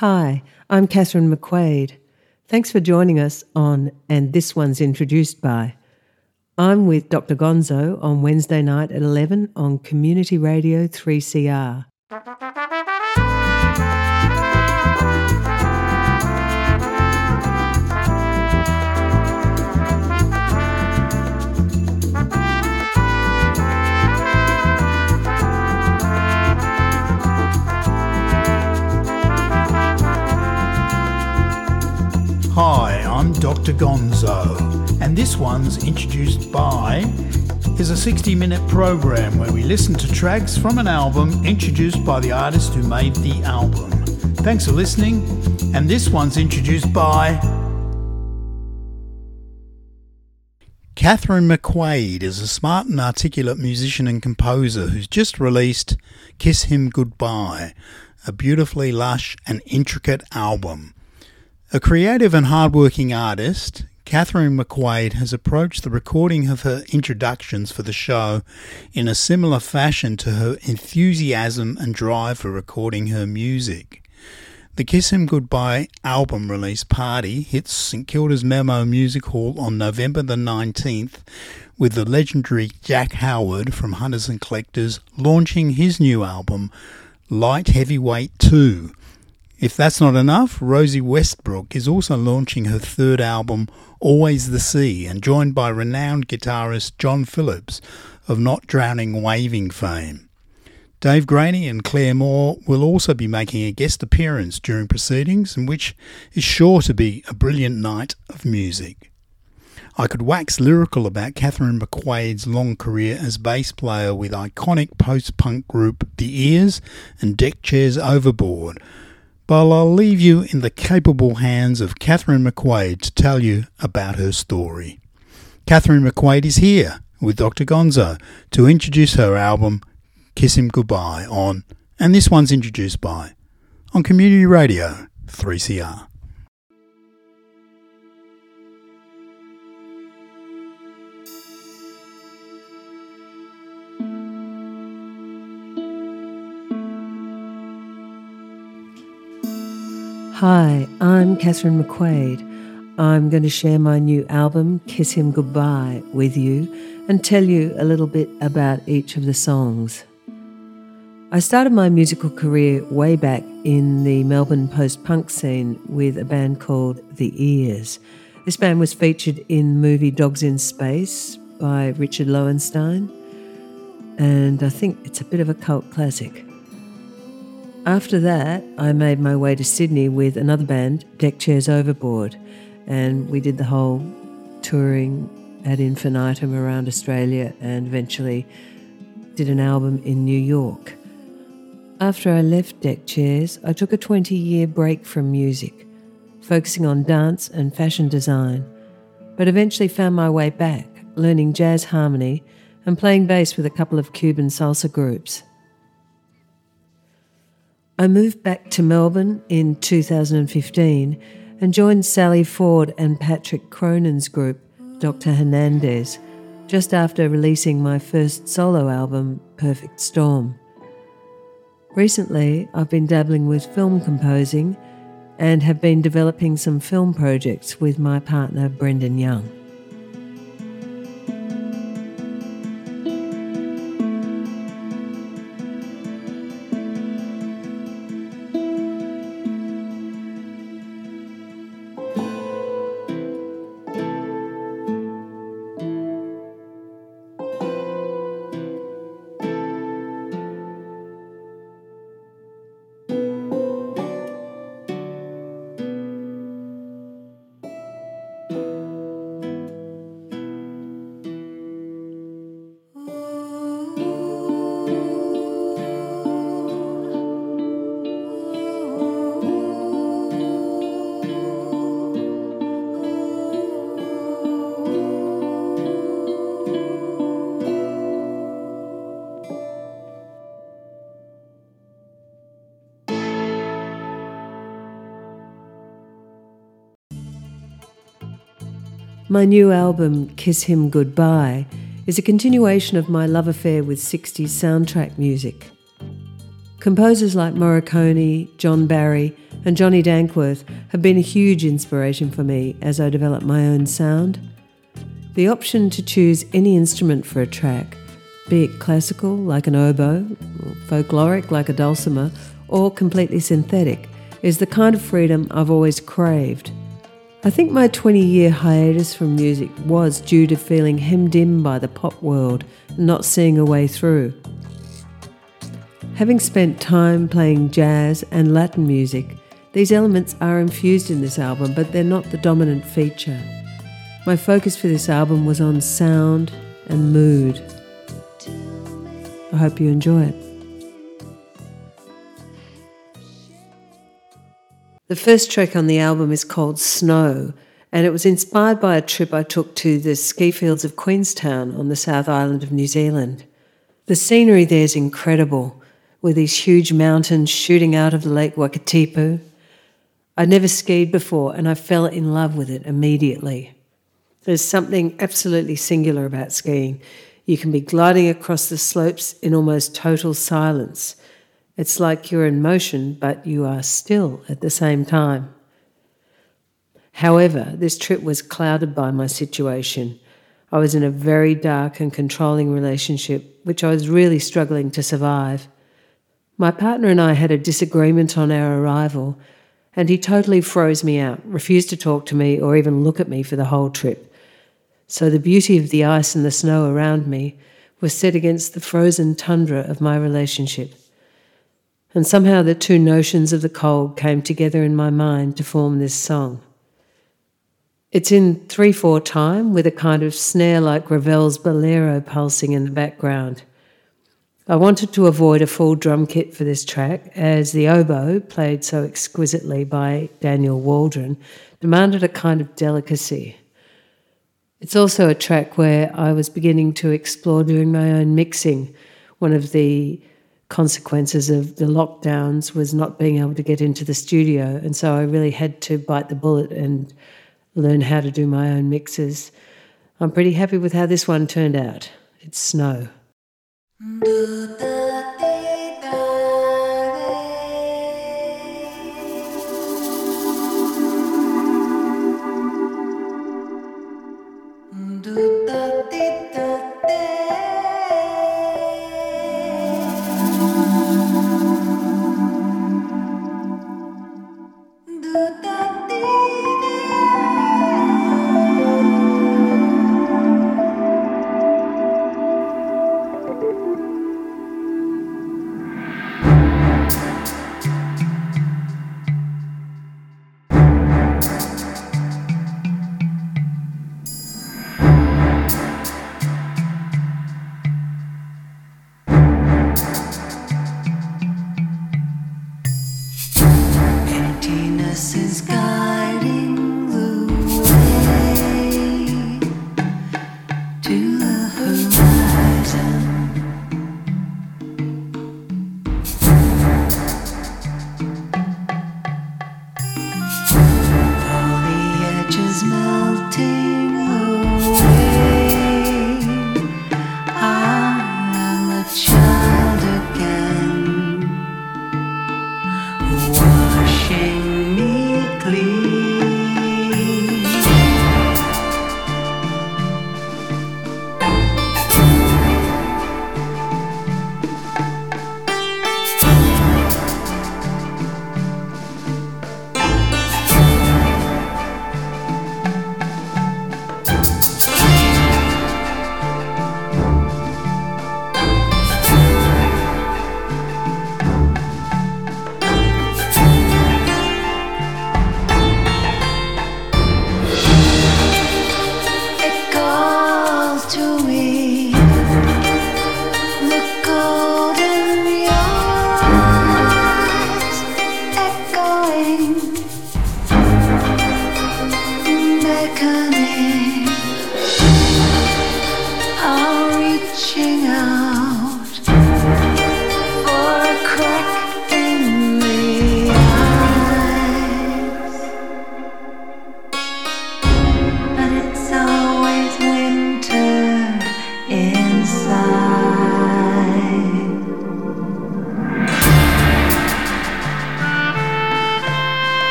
Hi, I'm Catherine McQuade. Thanks for joining us on And This One's Introduced By. I'm with Dr. Gonzo on Wednesday night at 11 on Community Radio 3CR. Dr. Gonzo, and this one's introduced by is a 60 minute program where we listen to tracks from an album introduced by the artist who made the album. Thanks for listening, and this one's introduced by. Catherine McQuade is a smart and articulate musician and composer who's just released Kiss Him Goodbye, a beautifully lush and intricate album. A creative and hardworking artist, Catherine McQuade has approached the recording of her introductions for the show in a similar fashion to her enthusiasm and drive for recording her music. The Kiss Him Goodbye album release party hits St Kilda's Memo Music Hall on November the 19th with the legendary Jack Howard from Hunters and Collectors launching his new album, Lightheavyweight 2 if that's not enough, Rosie Westbrook is also launching her third album, Always the Sea, and joined by renowned guitarist John Phillips of Not Drowning Waving fame. Dave Graney and Claire Moore will also be making a guest appearance during proceedings, in which is sure to be a brilliant night of music. I could wax lyrical about Catherine McQuade's long career as bass player with iconic post punk group The Ears and Deckchairs Overboard but I'll leave you in the capable hands of Catherine McQuade to tell you about her story. Catherine McQuade is here with Dr. Gonzo to introduce her album Kiss Him Goodbye on, and this one's introduced by, on Community Radio 3CR. Hi, I'm Catherine McQuade. I'm going to share my new album, Kiss Him Goodbye, with you and tell you a little bit about each of the songs. I started my musical career way back in the Melbourne post punk scene with a band called The Ears. This band was featured in the movie Dogs in Space by Richard Lowenstein, and I think it's a bit of a cult classic. After that, I made my way to Sydney with another band, Deckchairs Overboard, and we did the whole touring ad infinitum around Australia and eventually did an album in New York. After I left Deck Chairs, I took a 20 year break from music, focusing on dance and fashion design, but eventually found my way back, learning jazz harmony and playing bass with a couple of Cuban salsa groups. I moved back to Melbourne in 2015 and joined Sally Ford and Patrick Cronin's group, Dr. Hernandez, just after releasing my first solo album, Perfect Storm. Recently, I've been dabbling with film composing and have been developing some film projects with my partner, Brendan Young. My new album, Kiss Him Goodbye, is a continuation of my love affair with 60s soundtrack music. Composers like Morricone, John Barry, and Johnny Dankworth have been a huge inspiration for me as I develop my own sound. The option to choose any instrument for a track, be it classical like an oboe, folkloric like a dulcimer, or completely synthetic, is the kind of freedom I've always craved. I think my 20 year hiatus from music was due to feeling hemmed in by the pop world and not seeing a way through. Having spent time playing jazz and Latin music, these elements are infused in this album, but they're not the dominant feature. My focus for this album was on sound and mood. I hope you enjoy it. The first track on the album is called Snow, and it was inspired by a trip I took to the ski fields of Queenstown on the South Island of New Zealand. The scenery there is incredible, with these huge mountains shooting out of the Lake Wakatipu I'd never skied before and I fell in love with it immediately. There's something absolutely singular about skiing. You can be gliding across the slopes in almost total silence. It's like you're in motion, but you are still at the same time. However, this trip was clouded by my situation. I was in a very dark and controlling relationship, which I was really struggling to survive. My partner and I had a disagreement on our arrival, and he totally froze me out, refused to talk to me or even look at me for the whole trip. So the beauty of the ice and the snow around me was set against the frozen tundra of my relationship. And somehow the two notions of the cold came together in my mind to form this song. It's in 3 4 time with a kind of snare like Ravel's bolero pulsing in the background. I wanted to avoid a full drum kit for this track, as the oboe, played so exquisitely by Daniel Waldron, demanded a kind of delicacy. It's also a track where I was beginning to explore doing my own mixing. One of the consequences of the lockdowns was not being able to get into the studio, and so I really had to bite the bullet and learn how to do my own mixes. I'm pretty happy with how this one turned out. It's snow.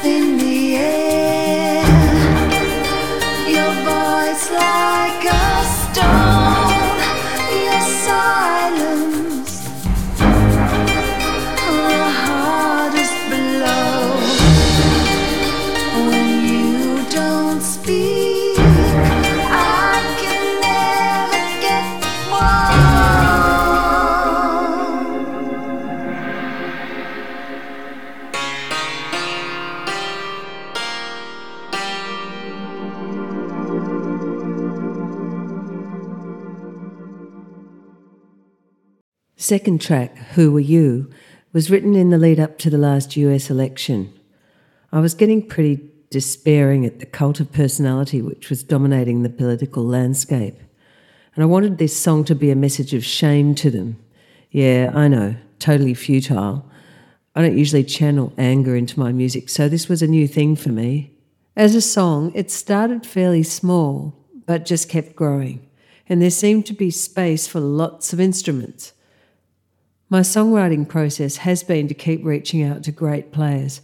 Do second track, Who Were You, was written in the lead up to the last US election. I was getting pretty despairing at the cult of personality which was dominating the political landscape. And I wanted this song to be a message of shame to them. Yeah, I know, totally futile. I don't usually channel anger into my music, so this was a new thing for me. As a song, it started fairly small, but just kept growing, and there seemed to be space for lots of instruments. My songwriting process has been to keep reaching out to great players.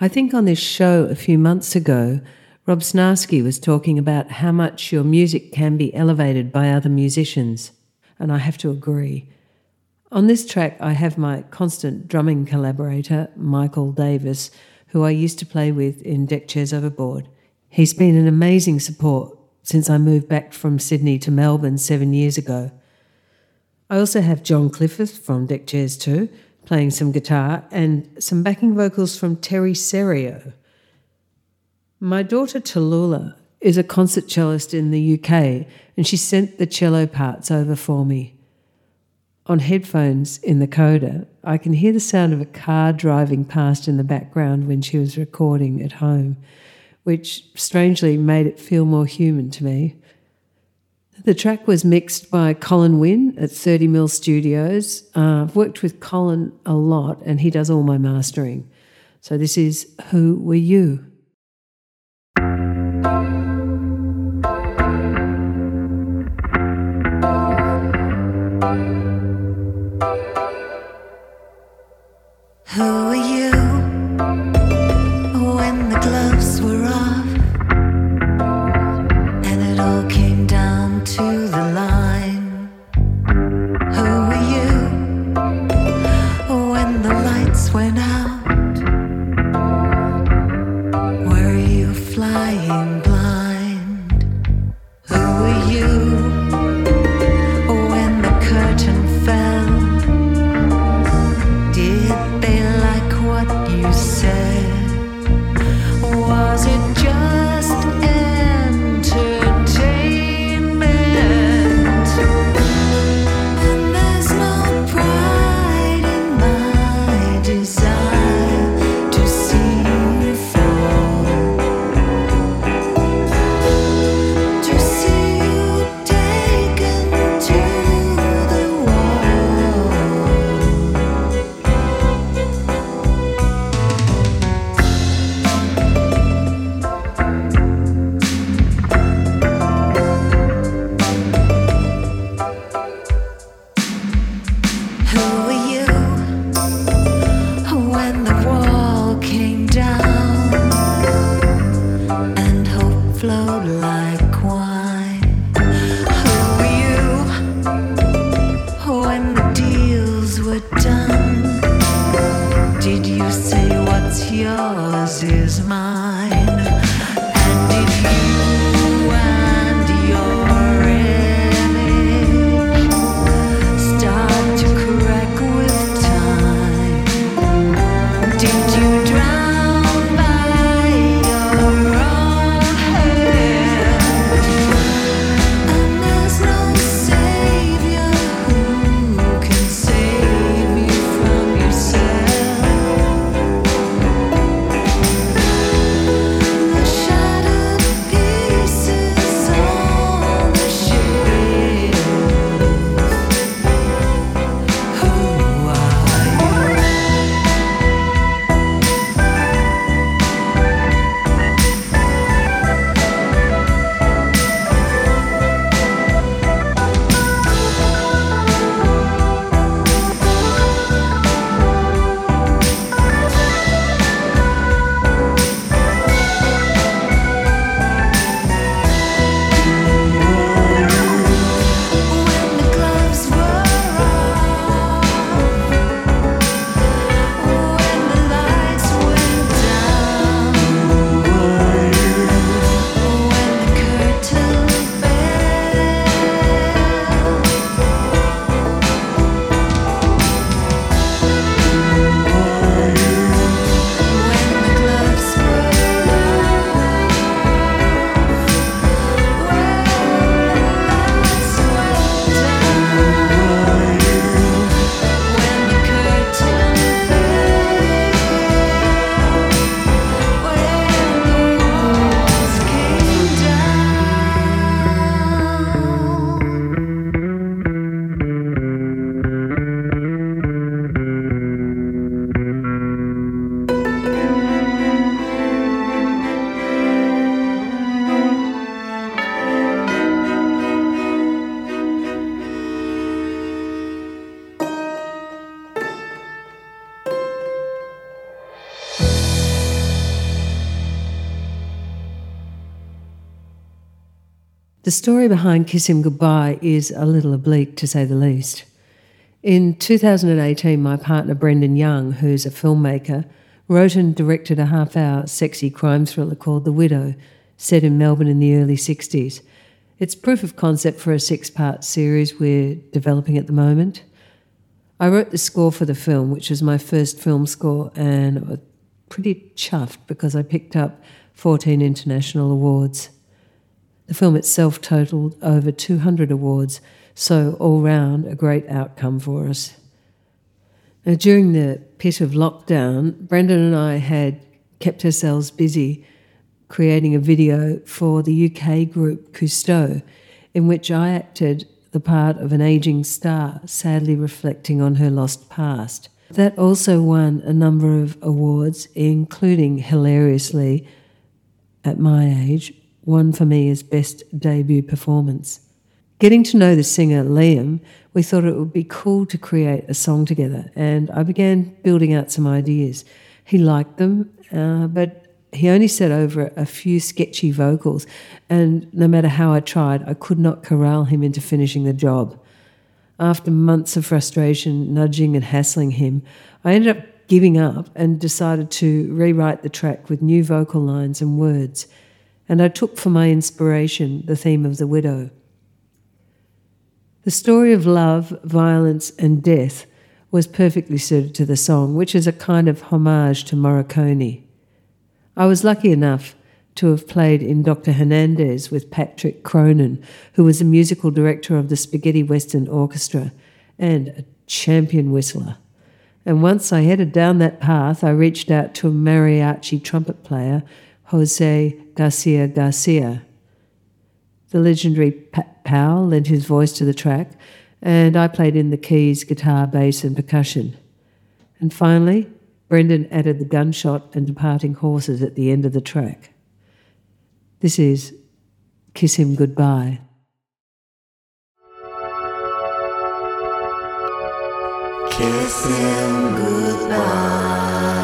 I think on this show a few months ago, Rob Snarski was talking about how much your music can be elevated by other musicians, and I have to agree. On this track, I have my constant drumming collaborator, Michael Davis, who I used to play with in Deckchairs Overboard. He's been an amazing support since I moved back from Sydney to Melbourne seven years ago. I also have John Clifford from Deck Chairs 2 playing some guitar and some backing vocals from Terry Serio. My daughter Tallulah is a concert cellist in the UK and she sent the cello parts over for me. On headphones in the coda, I can hear the sound of a car driving past in the background when she was recording at home, which strangely made it feel more human to me. The track was mixed by Colin Wynn at 30 Mill Studios. Uh, I've worked with Colin a lot, and he does all my mastering. So this is Who Were You? Who The story behind Kiss Him Goodbye is a little oblique, to say the least. In 2018, my partner Brendan Young, who's a filmmaker, wrote and directed a half hour sexy crime thriller called The Widow, set in Melbourne in the early 60s. It's proof of concept for a six part series we're developing at the moment. I wrote the score for the film, which was my first film score, and I was pretty chuffed because I picked up 14 international awards. The film itself totaled over 200 awards, so all round a great outcome for us. Now, during the pit of lockdown, Brendan and I had kept ourselves busy creating a video for the UK group Cousteau, in which I acted the part of an aging star, sadly reflecting on her lost past. That also won a number of awards, including, hilariously, at my age, one for me as Best Debut Performance. Getting to know the singer Liam, we thought it would be cool to create a song together, and I began building out some ideas. He liked them, uh, but he only said over a few sketchy vocals, and no matter how I tried, I could not corral him into finishing the job. After months of frustration, nudging and hassling him, I ended up giving up and decided to rewrite the track with new vocal lines and words, and I took for my inspiration the theme of The Widow. The story of love, violence, and death was perfectly suited to the song, which is a kind of homage to Morricone. I was lucky enough to have played in Dr. Hernandez with Patrick Cronin, who was a musical director of the Spaghetti Western Orchestra and a champion whistler. And once I headed down that path, I reached out to a mariachi trumpet player, Jose Garcia Garcia. The legendary Pat Powell lent his voice to the track, and I played in the keys, guitar, bass, and percussion. And finally, Brendan added the gunshot and departing horses at the end of the track. This is Kiss Him Goodbye. Kiss him goodbye.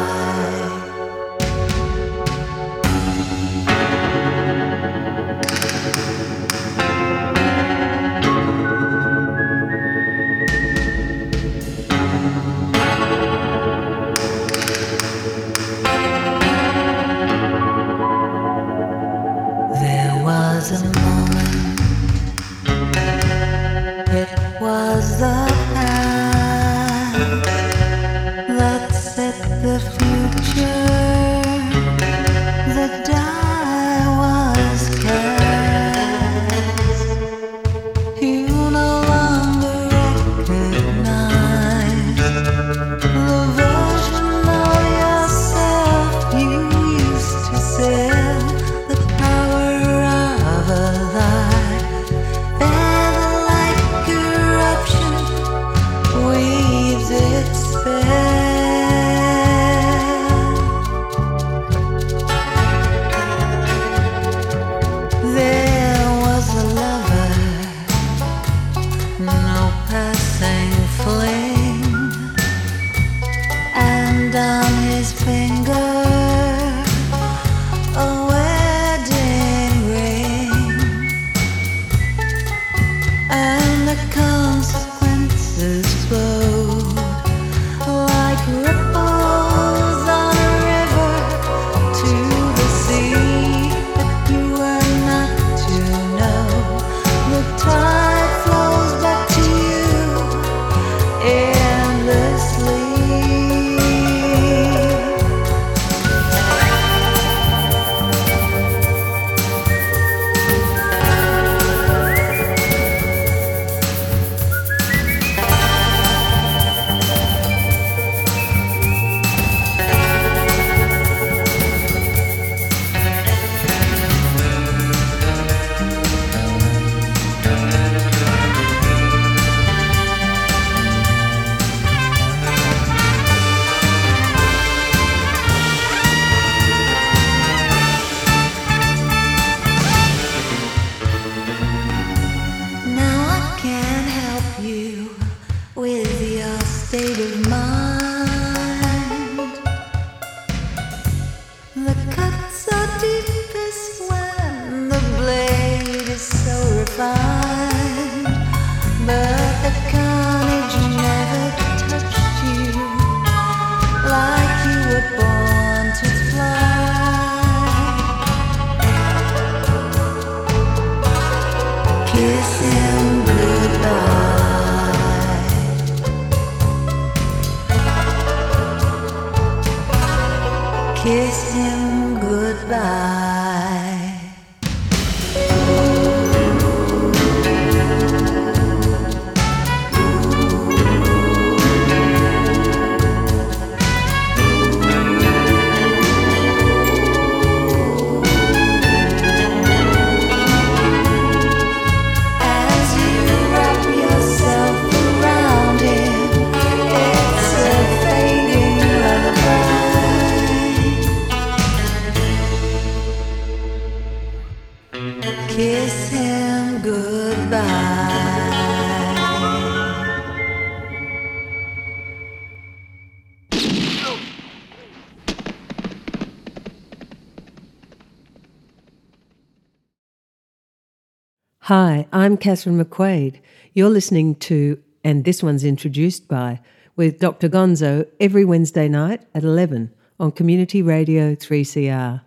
I'm Catherine McQuade. You're listening to, and this one's introduced by, with Dr. Gonzo every Wednesday night at 11 on Community Radio 3CR.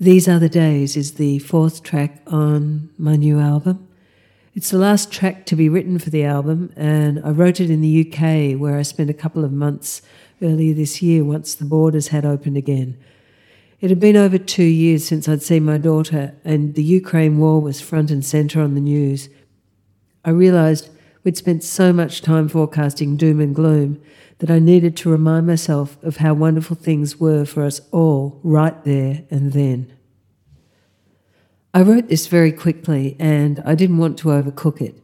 These Other Days is the fourth track on my new album. It's the last track to be written for the album, and I wrote it in the UK where I spent a couple of months earlier this year once the borders had opened again. It had been over two years since I'd seen my daughter, and the Ukraine war was front and centre on the news. I realised we'd spent so much time forecasting doom and gloom that I needed to remind myself of how wonderful things were for us all right there and then. I wrote this very quickly and I didn't want to overcook it,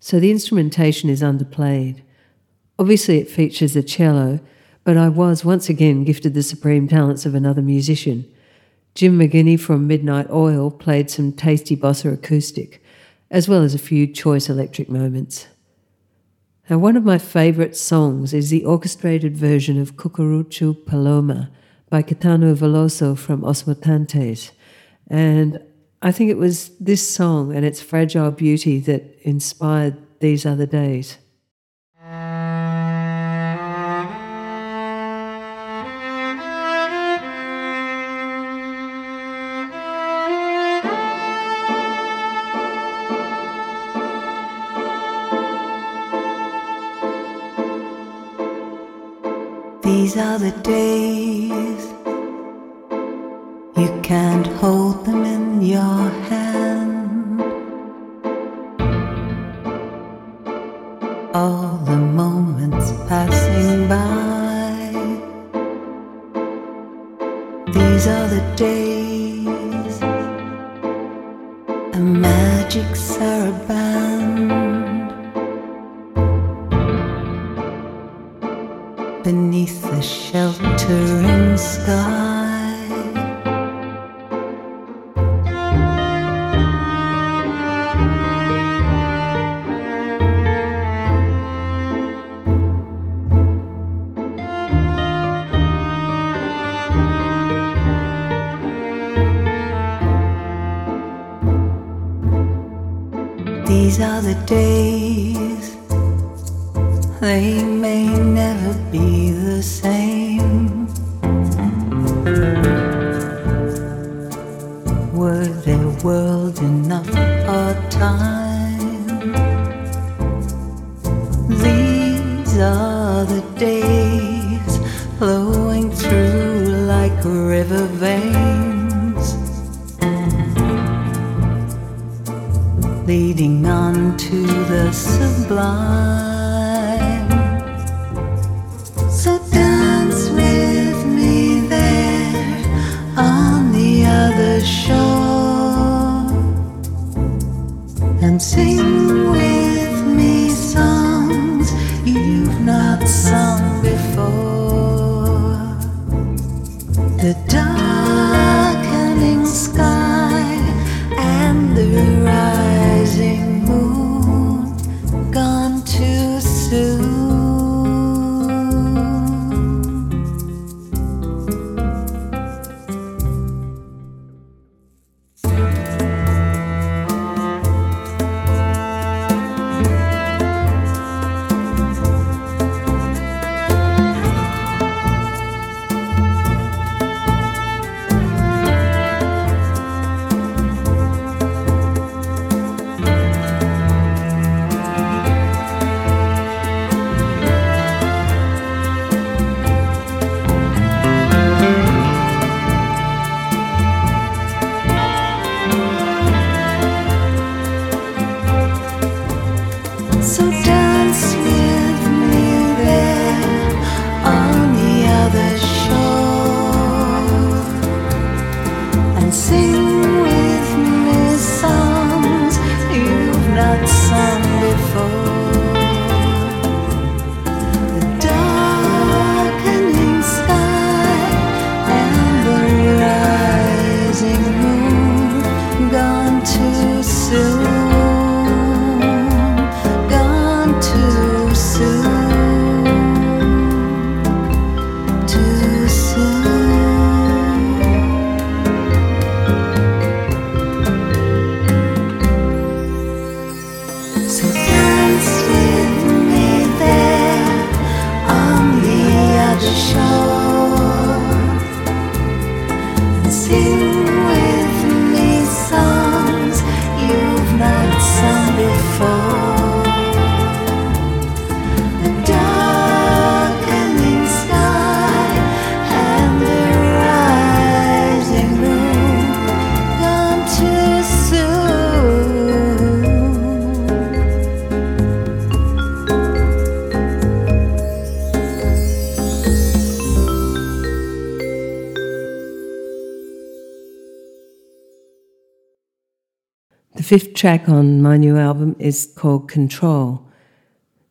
so the instrumentation is underplayed. Obviously, it features a cello but I was once again gifted the supreme talents of another musician. Jim Moginie from Midnight Oil played some tasty bossa acoustic, as well as a few choice electric moments. Now, one of my favourite songs is the orchestrated version of Cucurrucucú Paloma by Caetano Veloso from Os Mutantes. And I think it was this song and its fragile beauty that inspired these other days. The days you can't hold them in your hand. Days they may never be the same. Were there world enough for time? These are the days flowing through like river veins, leading on to the sublime. So dance with me there on the other shore and sing with me songs you've not sung before. The fifth track on my new album is called Control.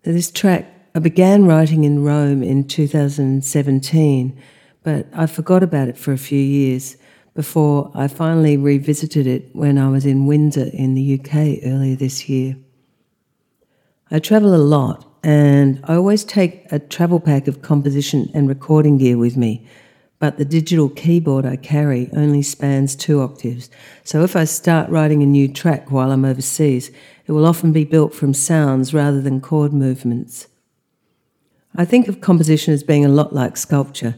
This track I began writing in Rome in 2017, but I forgot about it for a few years before I finally revisited it when I was in Windsor in the UK earlier this year. I travel a lot and I always take a travel pack of composition and recording gear with me, but the digital keyboard I carry only spans two octaves. So if I start writing a new track while I'm overseas, it will often be built from sounds rather than chord movements. I think of composition as being a lot like sculpture.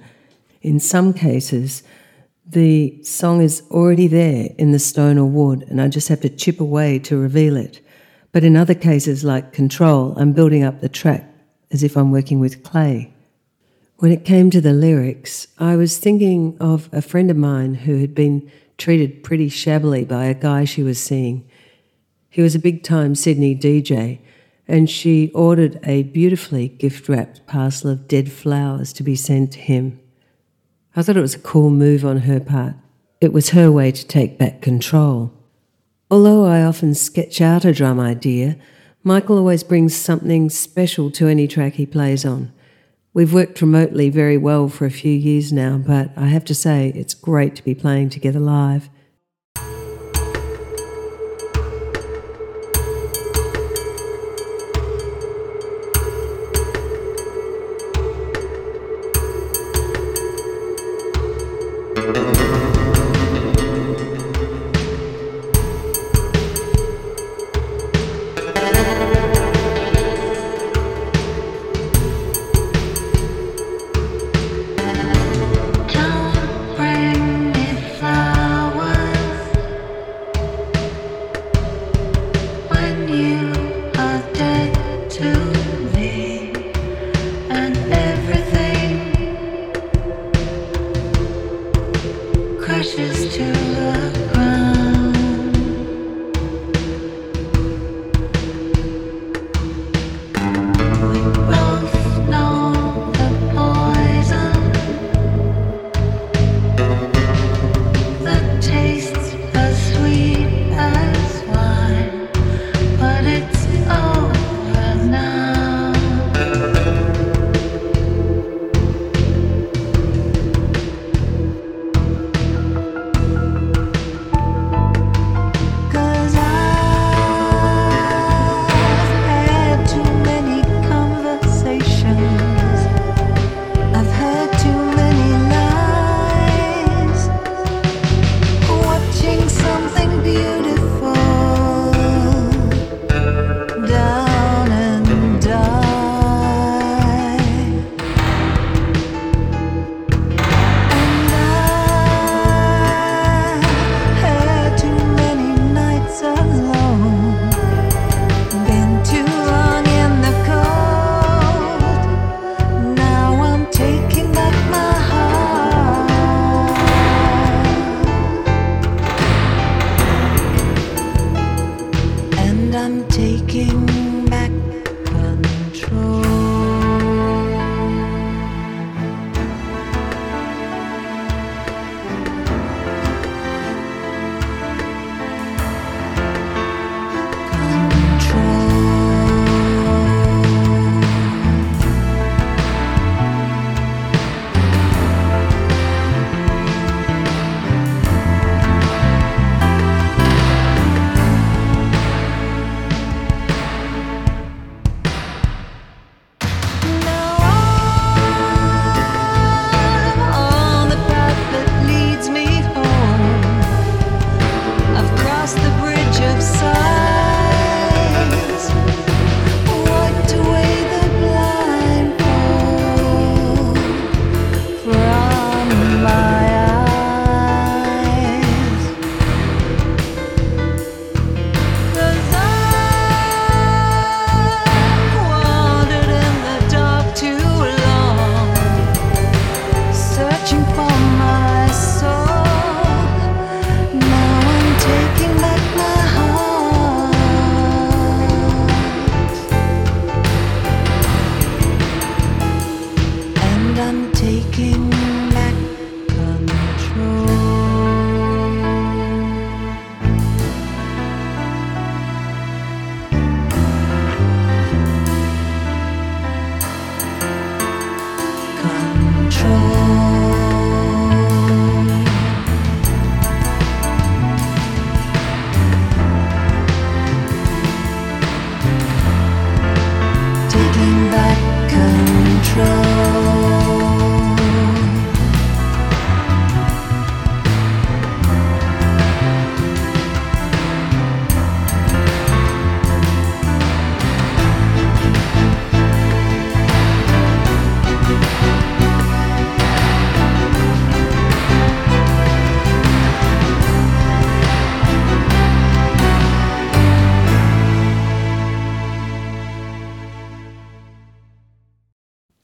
In some cases, the song is already there in the stone or wood, and I just have to chip away to reveal it. But in other cases, like control, I'm building up the track as if I'm working with clay. When it came to the lyrics, I was thinking of a friend of mine who had been treated pretty shabbily by a guy she was seeing. He was a big time Sydney DJ, and she ordered a beautifully gift wrapped parcel of dead flowers to be sent to him. I thought it was a cool move on her part. It was her way to take back control. Although I often sketch out a drum idea, Michael always brings something special to any track he plays on. We've worked remotely very well for a few years now, but I have to say it's great to be playing together live.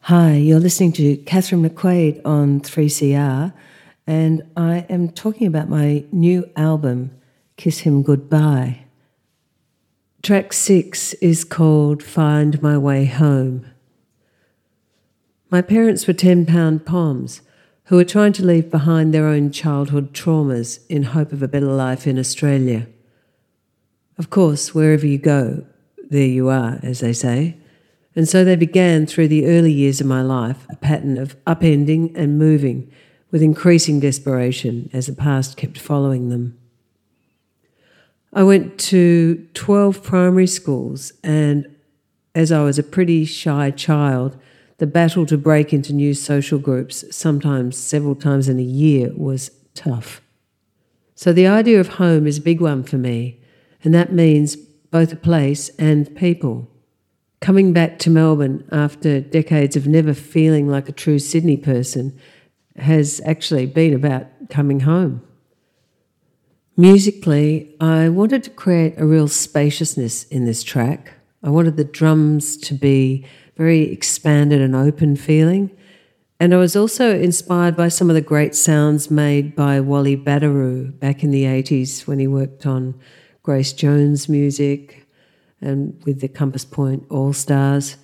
Hi, you're listening to Catherine McQuade on 3CR, and I am talking about my new album, Kiss Him Goodbye. Track six is called Find My Way Home. My parents were 10 pound poms who were trying to leave behind their own childhood traumas in hope of a better life in Australia. Of course, wherever you go, there you are, as they say. And so they began through the early years of my life a pattern of upending and moving with increasing desperation as the past kept following them. I went to 12 primary schools, and as I was a pretty shy child, the battle to break into new social groups, sometimes several times in a year, was tough. So the idea of home is a big one for me, and that means both a place and people. Coming back to Melbourne after decades of never feeling like a true Sydney person has actually been about coming home. Musically, I wanted to create a real spaciousness in this track. I wanted the drums to be very expanded and open feeling. And I was also inspired by some of the great sounds made by Wally Badarou back in the 80s when he worked on Grace Jones music and with the Compass Point All Stars.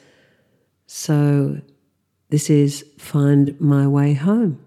So this is Find My Way Home.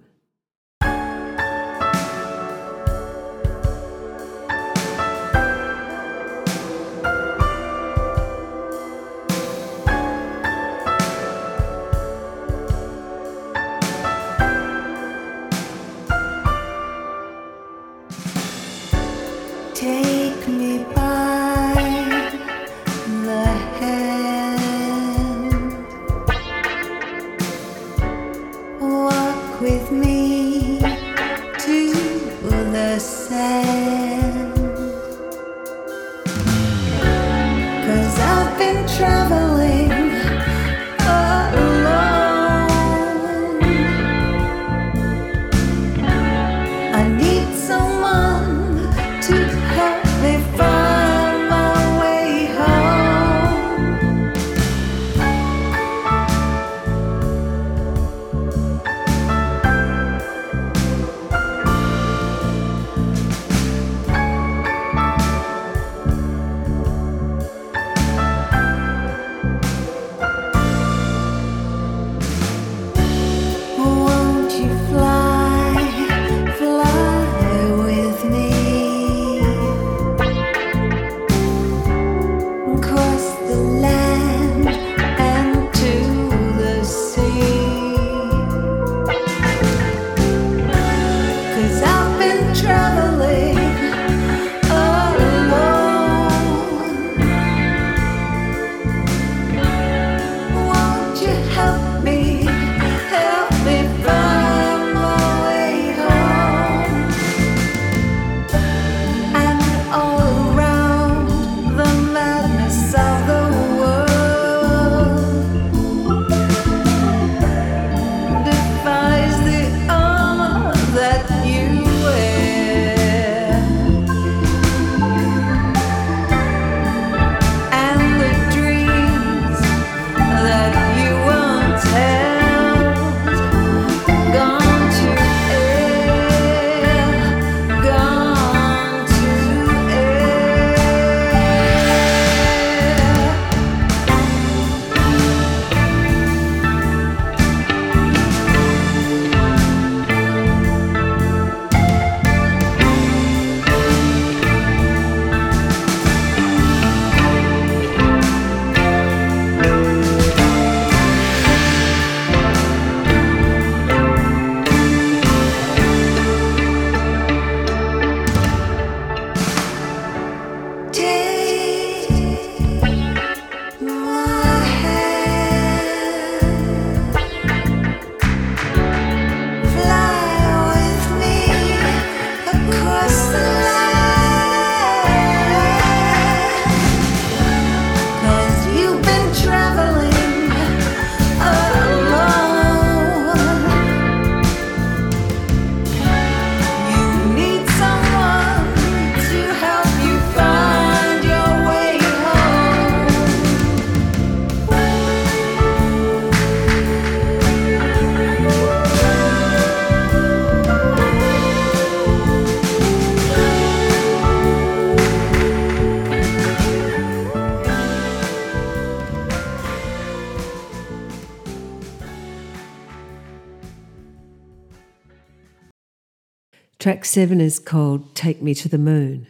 Track seven is called Take Me to the Moon.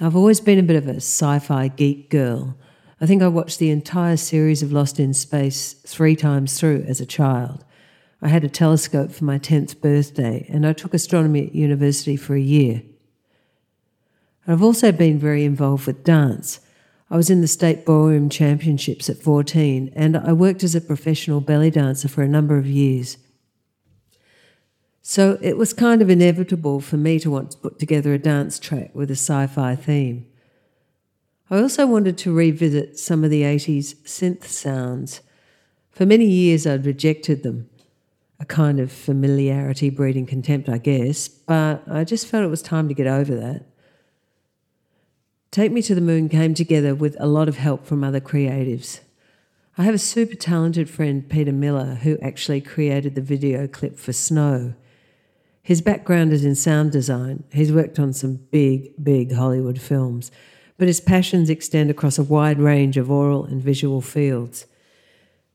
I've always been a bit of a sci fi geek girl. I think I watched the entire series of Lost in Space three times through as a child. I had a telescope for my 10th birthday, and I took astronomy at university for a year. I've also been very involved with dance. I was in the state ballroom championships at 14, and I worked as a professional belly dancer for a number of years. So it was kind of inevitable for me to want to put together a dance track with a sci fi theme. I also wanted to revisit some of the 80s synth sounds. For many years, I'd rejected them, a kind of familiarity breeding contempt, I guess, but I just felt it was time to get over that. Take Me to the Moon came together with a lot of help from other creatives. I have a super talented friend, Peter Miller, who actually created the video clip for Snow. His background is in sound design. He's worked on some big, big Hollywood films, but his passions extend across a wide range of oral and visual fields.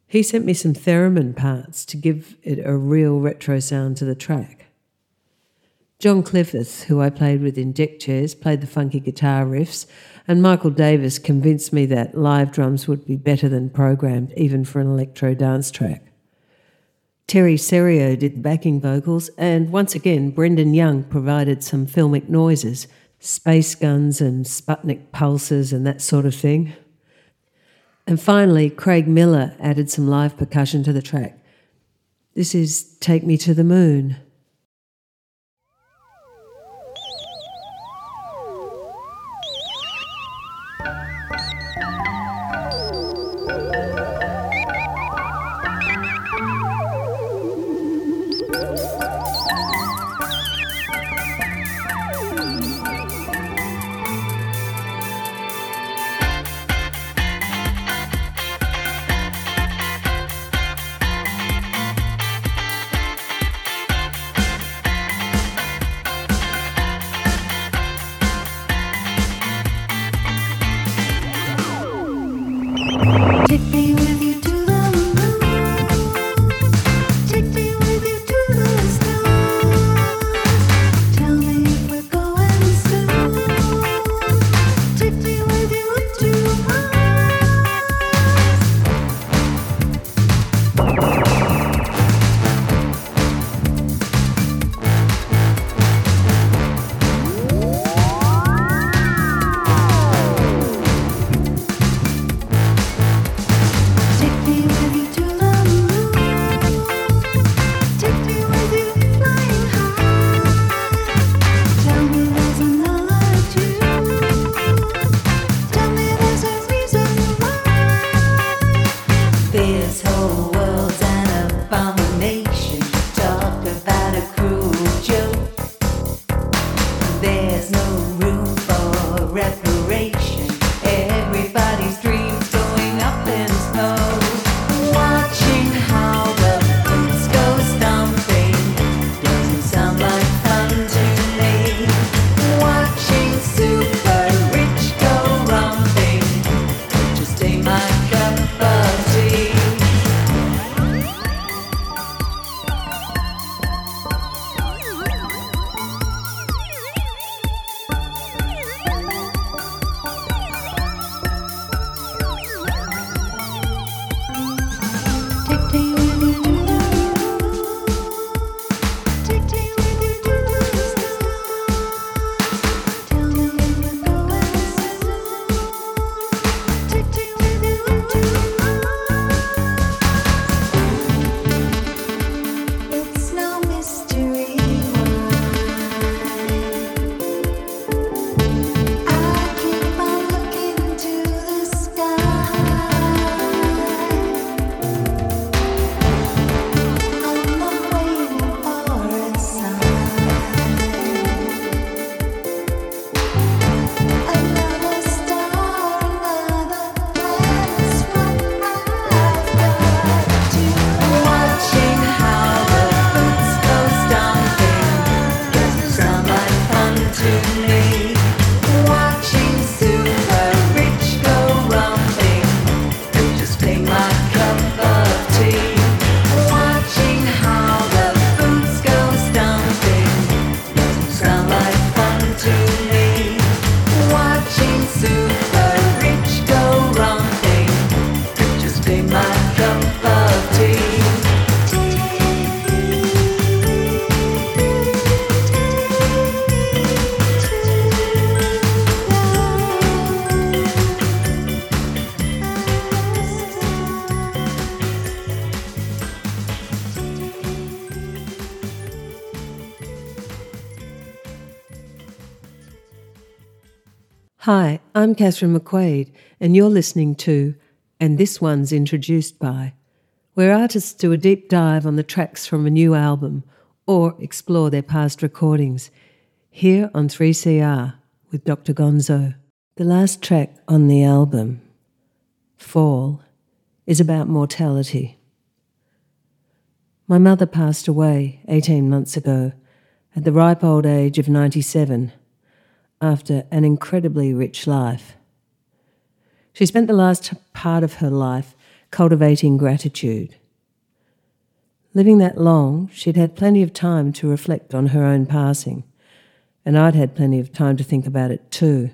He sent me some theremin parts to give it a real retro sound to the track. John Clifford, who I played with in Deckchairs, played the funky guitar riffs, and Michael Davis convinced me that live drums would be better than programmed, even for an electro dance track. Terry Serio did the backing vocals, and once again, Brendan Young provided some filmic noises, space guns and Sputnik pulses and that sort of thing. And finally, Craig Miller added some live percussion to the track. This is Take Me to the Moon. Hi, I'm Catherine McQuade, and you're listening to And This One's Introduced By, where artists do a deep dive on the tracks from a new album or explore their past recordings, here on 3CR with Dr. Gonzo. The last track on the album, Fall, is about mortality. My mother passed away 18 months ago at the ripe old age of 97 after an incredibly rich life. She spent the last part of her life cultivating gratitude. Living that long, she'd had plenty of time to reflect on her own passing, and I'd had plenty of time to think about it too.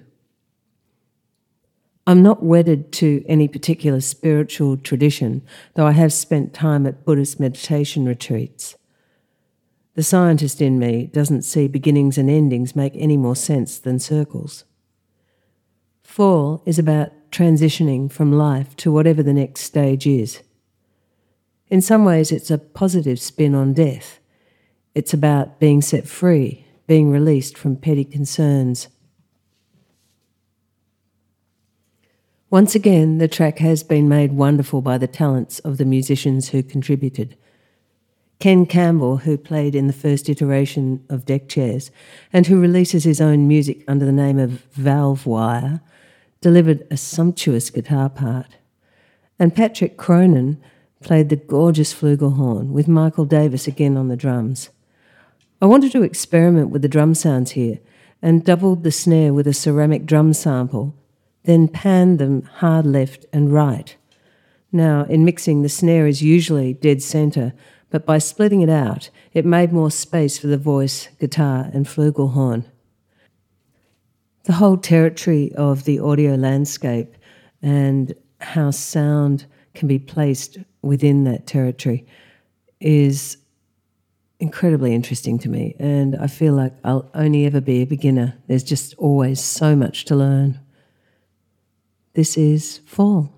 I'm not wedded to any particular spiritual tradition, though I have spent time at Buddhist meditation retreats. The scientist in me doesn't see beginnings and endings make any more sense than circles. Fall is about transitioning from life to whatever the next stage is. In some ways, it's a positive spin on death. It's about being set free, being released from petty concerns. Once again, the track has been made wonderful by the talents of the musicians who contributed. Ken Campbell, who played in the first iteration of Deckchairs and who releases his own music under the name of Valve Wire, delivered a sumptuous guitar part. And Patrick Cronin played the gorgeous flugelhorn with Michael Davis again on the drums. I wanted to experiment with the drum sounds here and doubled the snare with a ceramic drum sample, then panned them hard left and right. Now, in mixing, the snare is usually dead center, but by splitting it out, it made more space for the voice, guitar, and flugelhorn. The whole territory of the audio landscape and how sound can be placed within that territory is incredibly interesting to me, and I feel like I'll only ever be a beginner. There's just always so much to learn. This is Fall.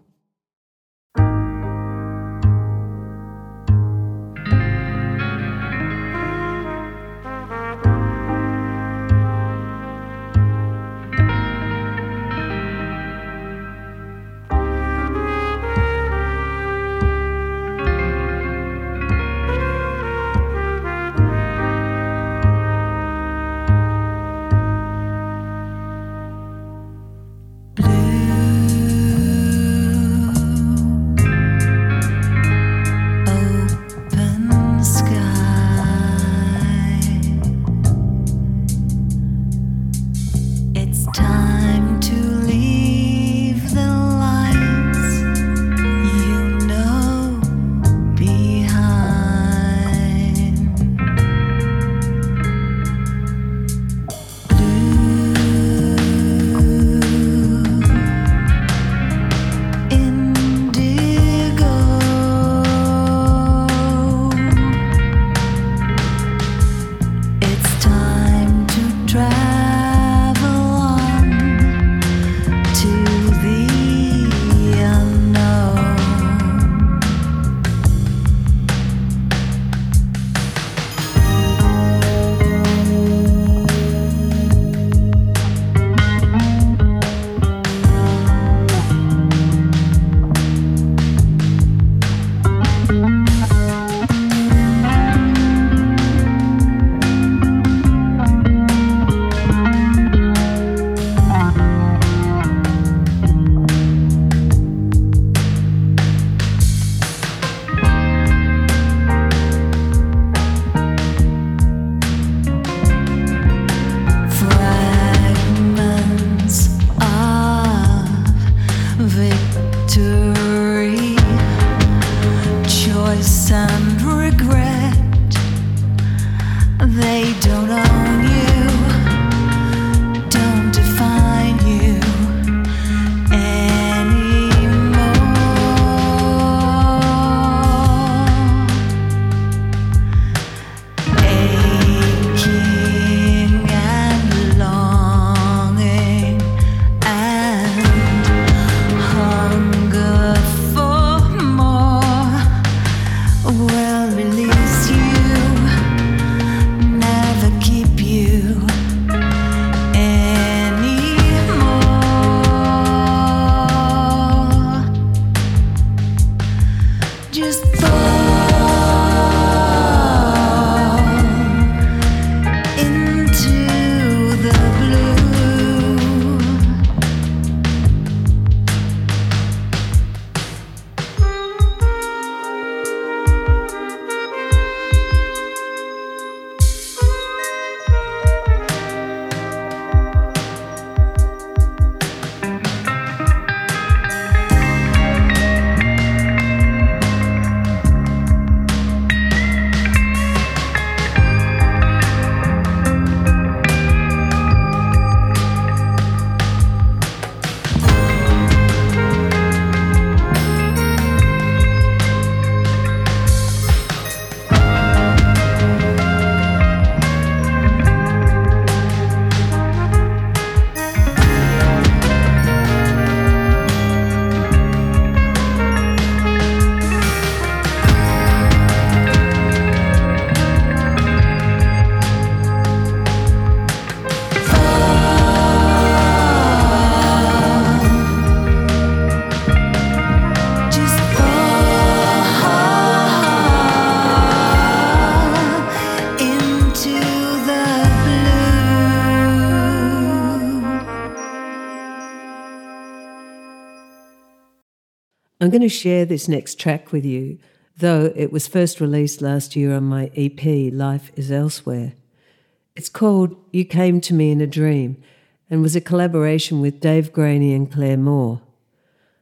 I'm going to share this next track with you, though it was first released last year on my EP, Life is Elsewhere. It's called You Came to Me in a Dream and was a collaboration with Dave Graney and Claire Moore.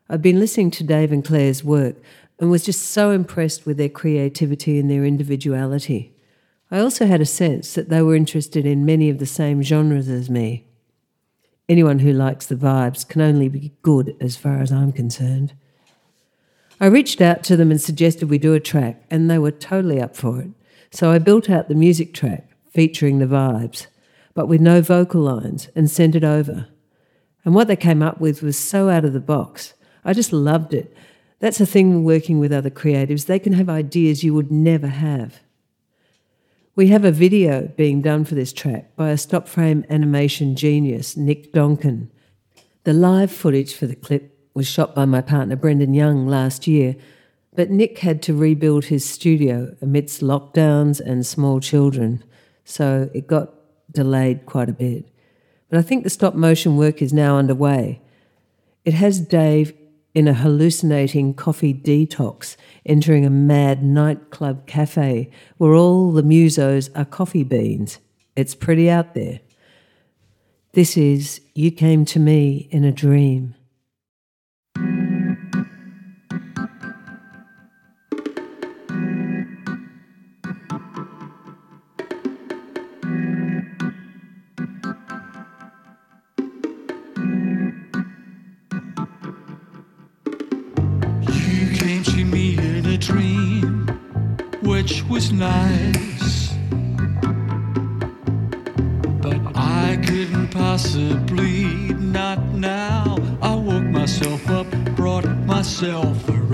I've been listening to Dave and Claire's work and was just so impressed with their creativity and their individuality. I also had a sense that they were interested in many of the same genres as me. Anyone who likes the vibes can only be good as far as I'm concerned. I reached out to them and suggested we do a track, and they were totally up for it. So I built out the music track featuring the vibes, but with no vocal lines, and sent it over. And what they came up with was so out of the box. I just loved it. That's the thing working with other creatives, they can have ideas you would never have. We have a video being done for this track by a stop frame animation genius, Nick Donkin. The live footage for the clip was shot by my partner Brendan Young last year, but Nick had to rebuild his studio amidst lockdowns and small children, so it got delayed quite a bit. But I think the stop motion work is now underway. It has Dave in a hallucinating coffee detox, entering a mad nightclub cafe where all the musos are coffee beans. It's pretty out there. This is You Came to Me in a Dream. Was nice. But I couldn't possibly, not now. I woke myself up, brought myself around.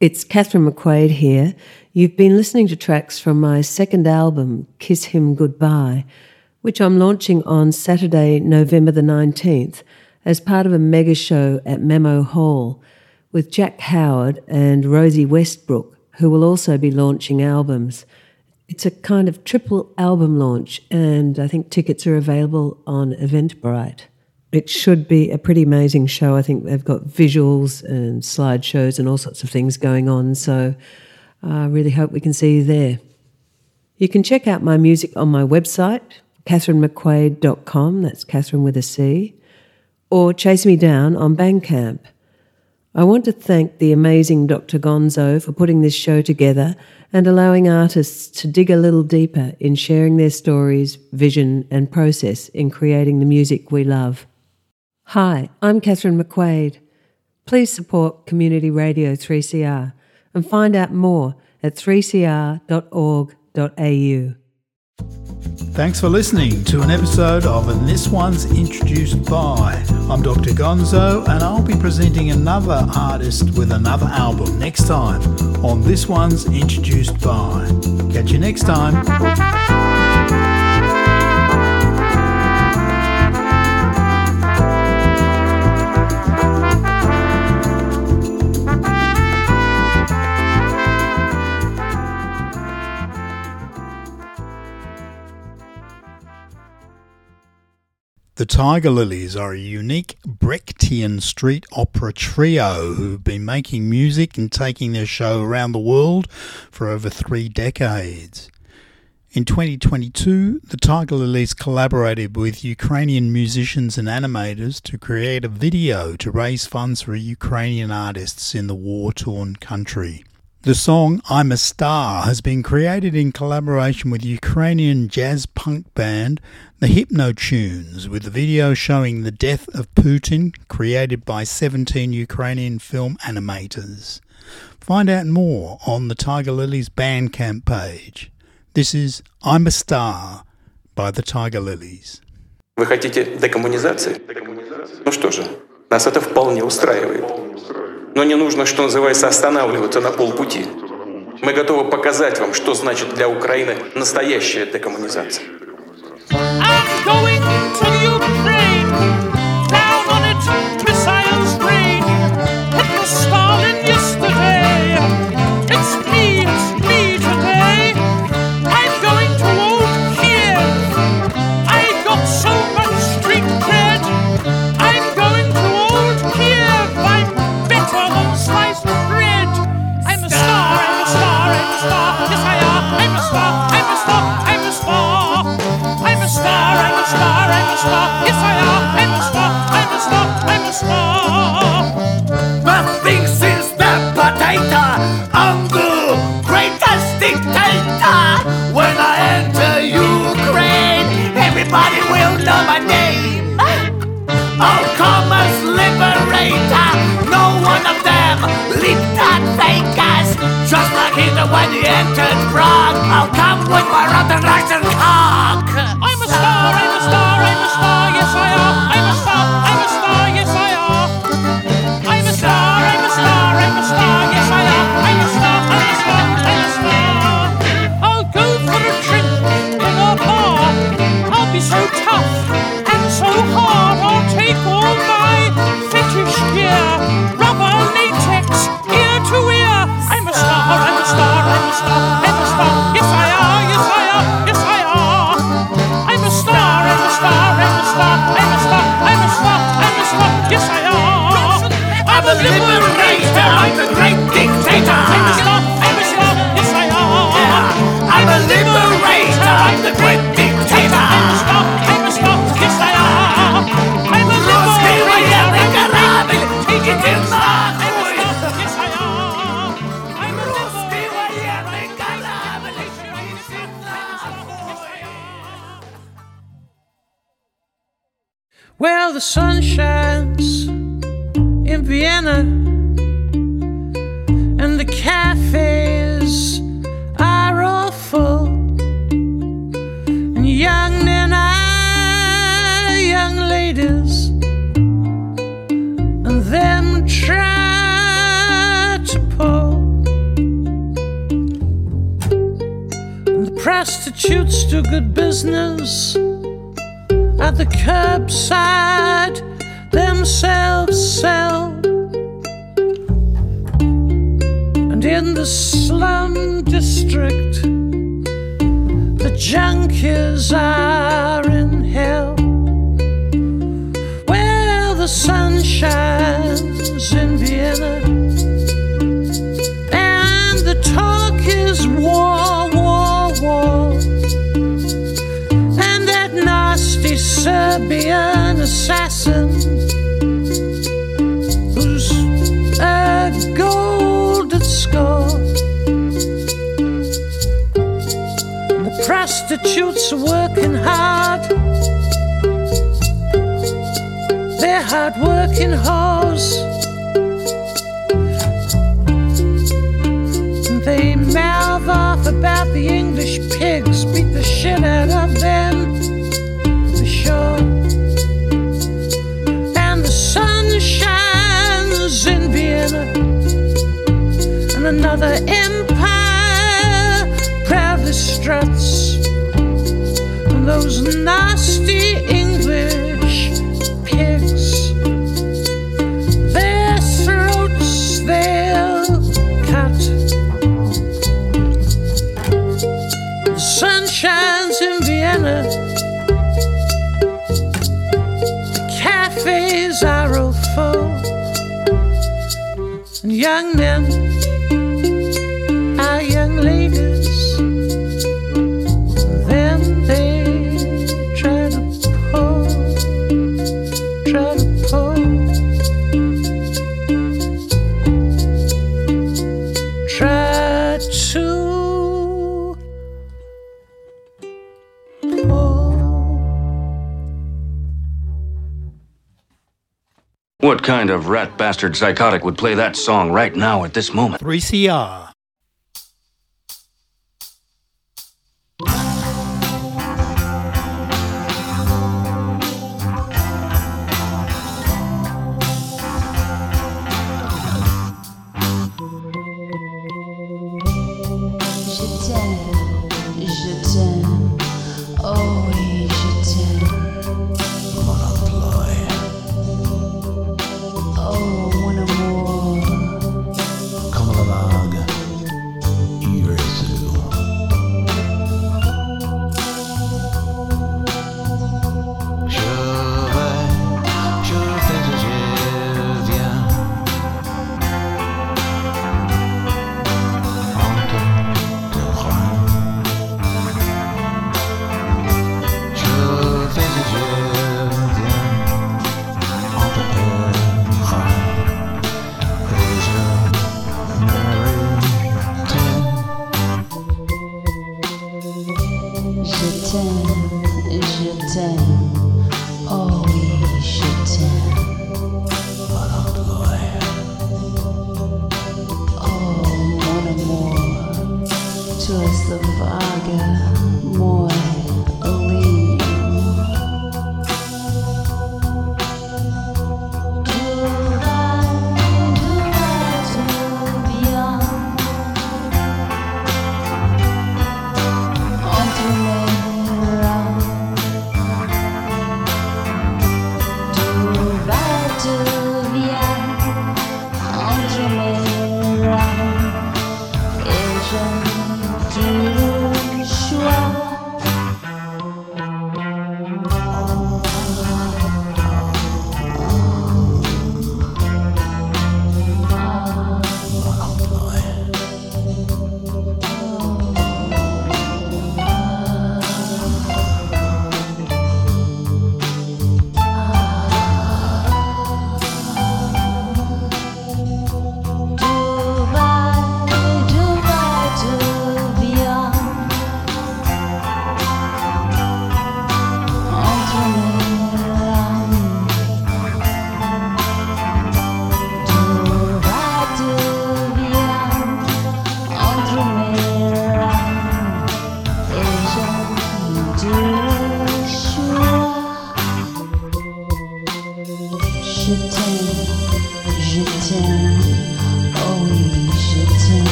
It's Catherine McQuade here. You've been listening to tracks from my second album, Kiss Him Goodbye, which I'm launching on Saturday, November the 19th, as part of a mega show at Memo Hall with Jack Howard and Rosie Westbrook, who will also be launching albums. It's a kind of triple album launch, and I think tickets are available on Eventbrite it should be a pretty amazing show. I think they've got visuals and slideshows and all sorts of things going on. So I really hope we can see you there. You can check out my music on my website, catherinemcquade.com, that's Catherine with a C, or chase me down on Bandcamp. I want to thank the amazing Dr. Gonzo for putting this show together and allowing artists to dig a little deeper in sharing their stories, vision, and process in creating the music we love. Hi, I'm Catherine McQuade. Please support Community Radio 3CR and find out more at 3cr.org.au. Thanks for listening to an episode of And This One's Introduced By. I'm Dr. Gonzo and I'll be presenting another artist with another album next time on This One's Introduced By. Catch you next time. The Tiger Lilies are a unique Brechtian street opera trio who've been making music and taking their show around the world for over three decades. In 2022, the Tiger Lilies collaborated with Ukrainian musicians and animators to create a video to raise funds for Ukrainian artists in the war torn country. The song I'm a Star has been created in collaboration with Ukrainian jazz punk band The Hypnotunes, with the video showing the death of Putin, created by 17 Ukrainian film animators. Find out more on the Tiger Lilies Bandcamp page. This is I'm a Star by the Tiger Lilies. Вы хотите декоммунизации? Ну что же, нас это вполне устраивает. Но не нужно, что называется, останавливаться на полпути. Мы готовы показать вам, что значит для Украины настоящая декоммунизация. I'm going to entered Prague. I'll liberator, I'm the great dictator. I'm a star, I'm a star, yes I am. Yeah. I'm a liberator, I'm the great talk is war, war, war. And that nasty Serbian assassin who's a golden score. The prostitutes are working hard. They're hard working hard. about the English pigs, beat the shit out of them, for sure. And the sun shines in Vienna, and another empire proudly struts. And those nights. young men. kind of rat bastard psychotic would play that song right now at this moment? 3CR.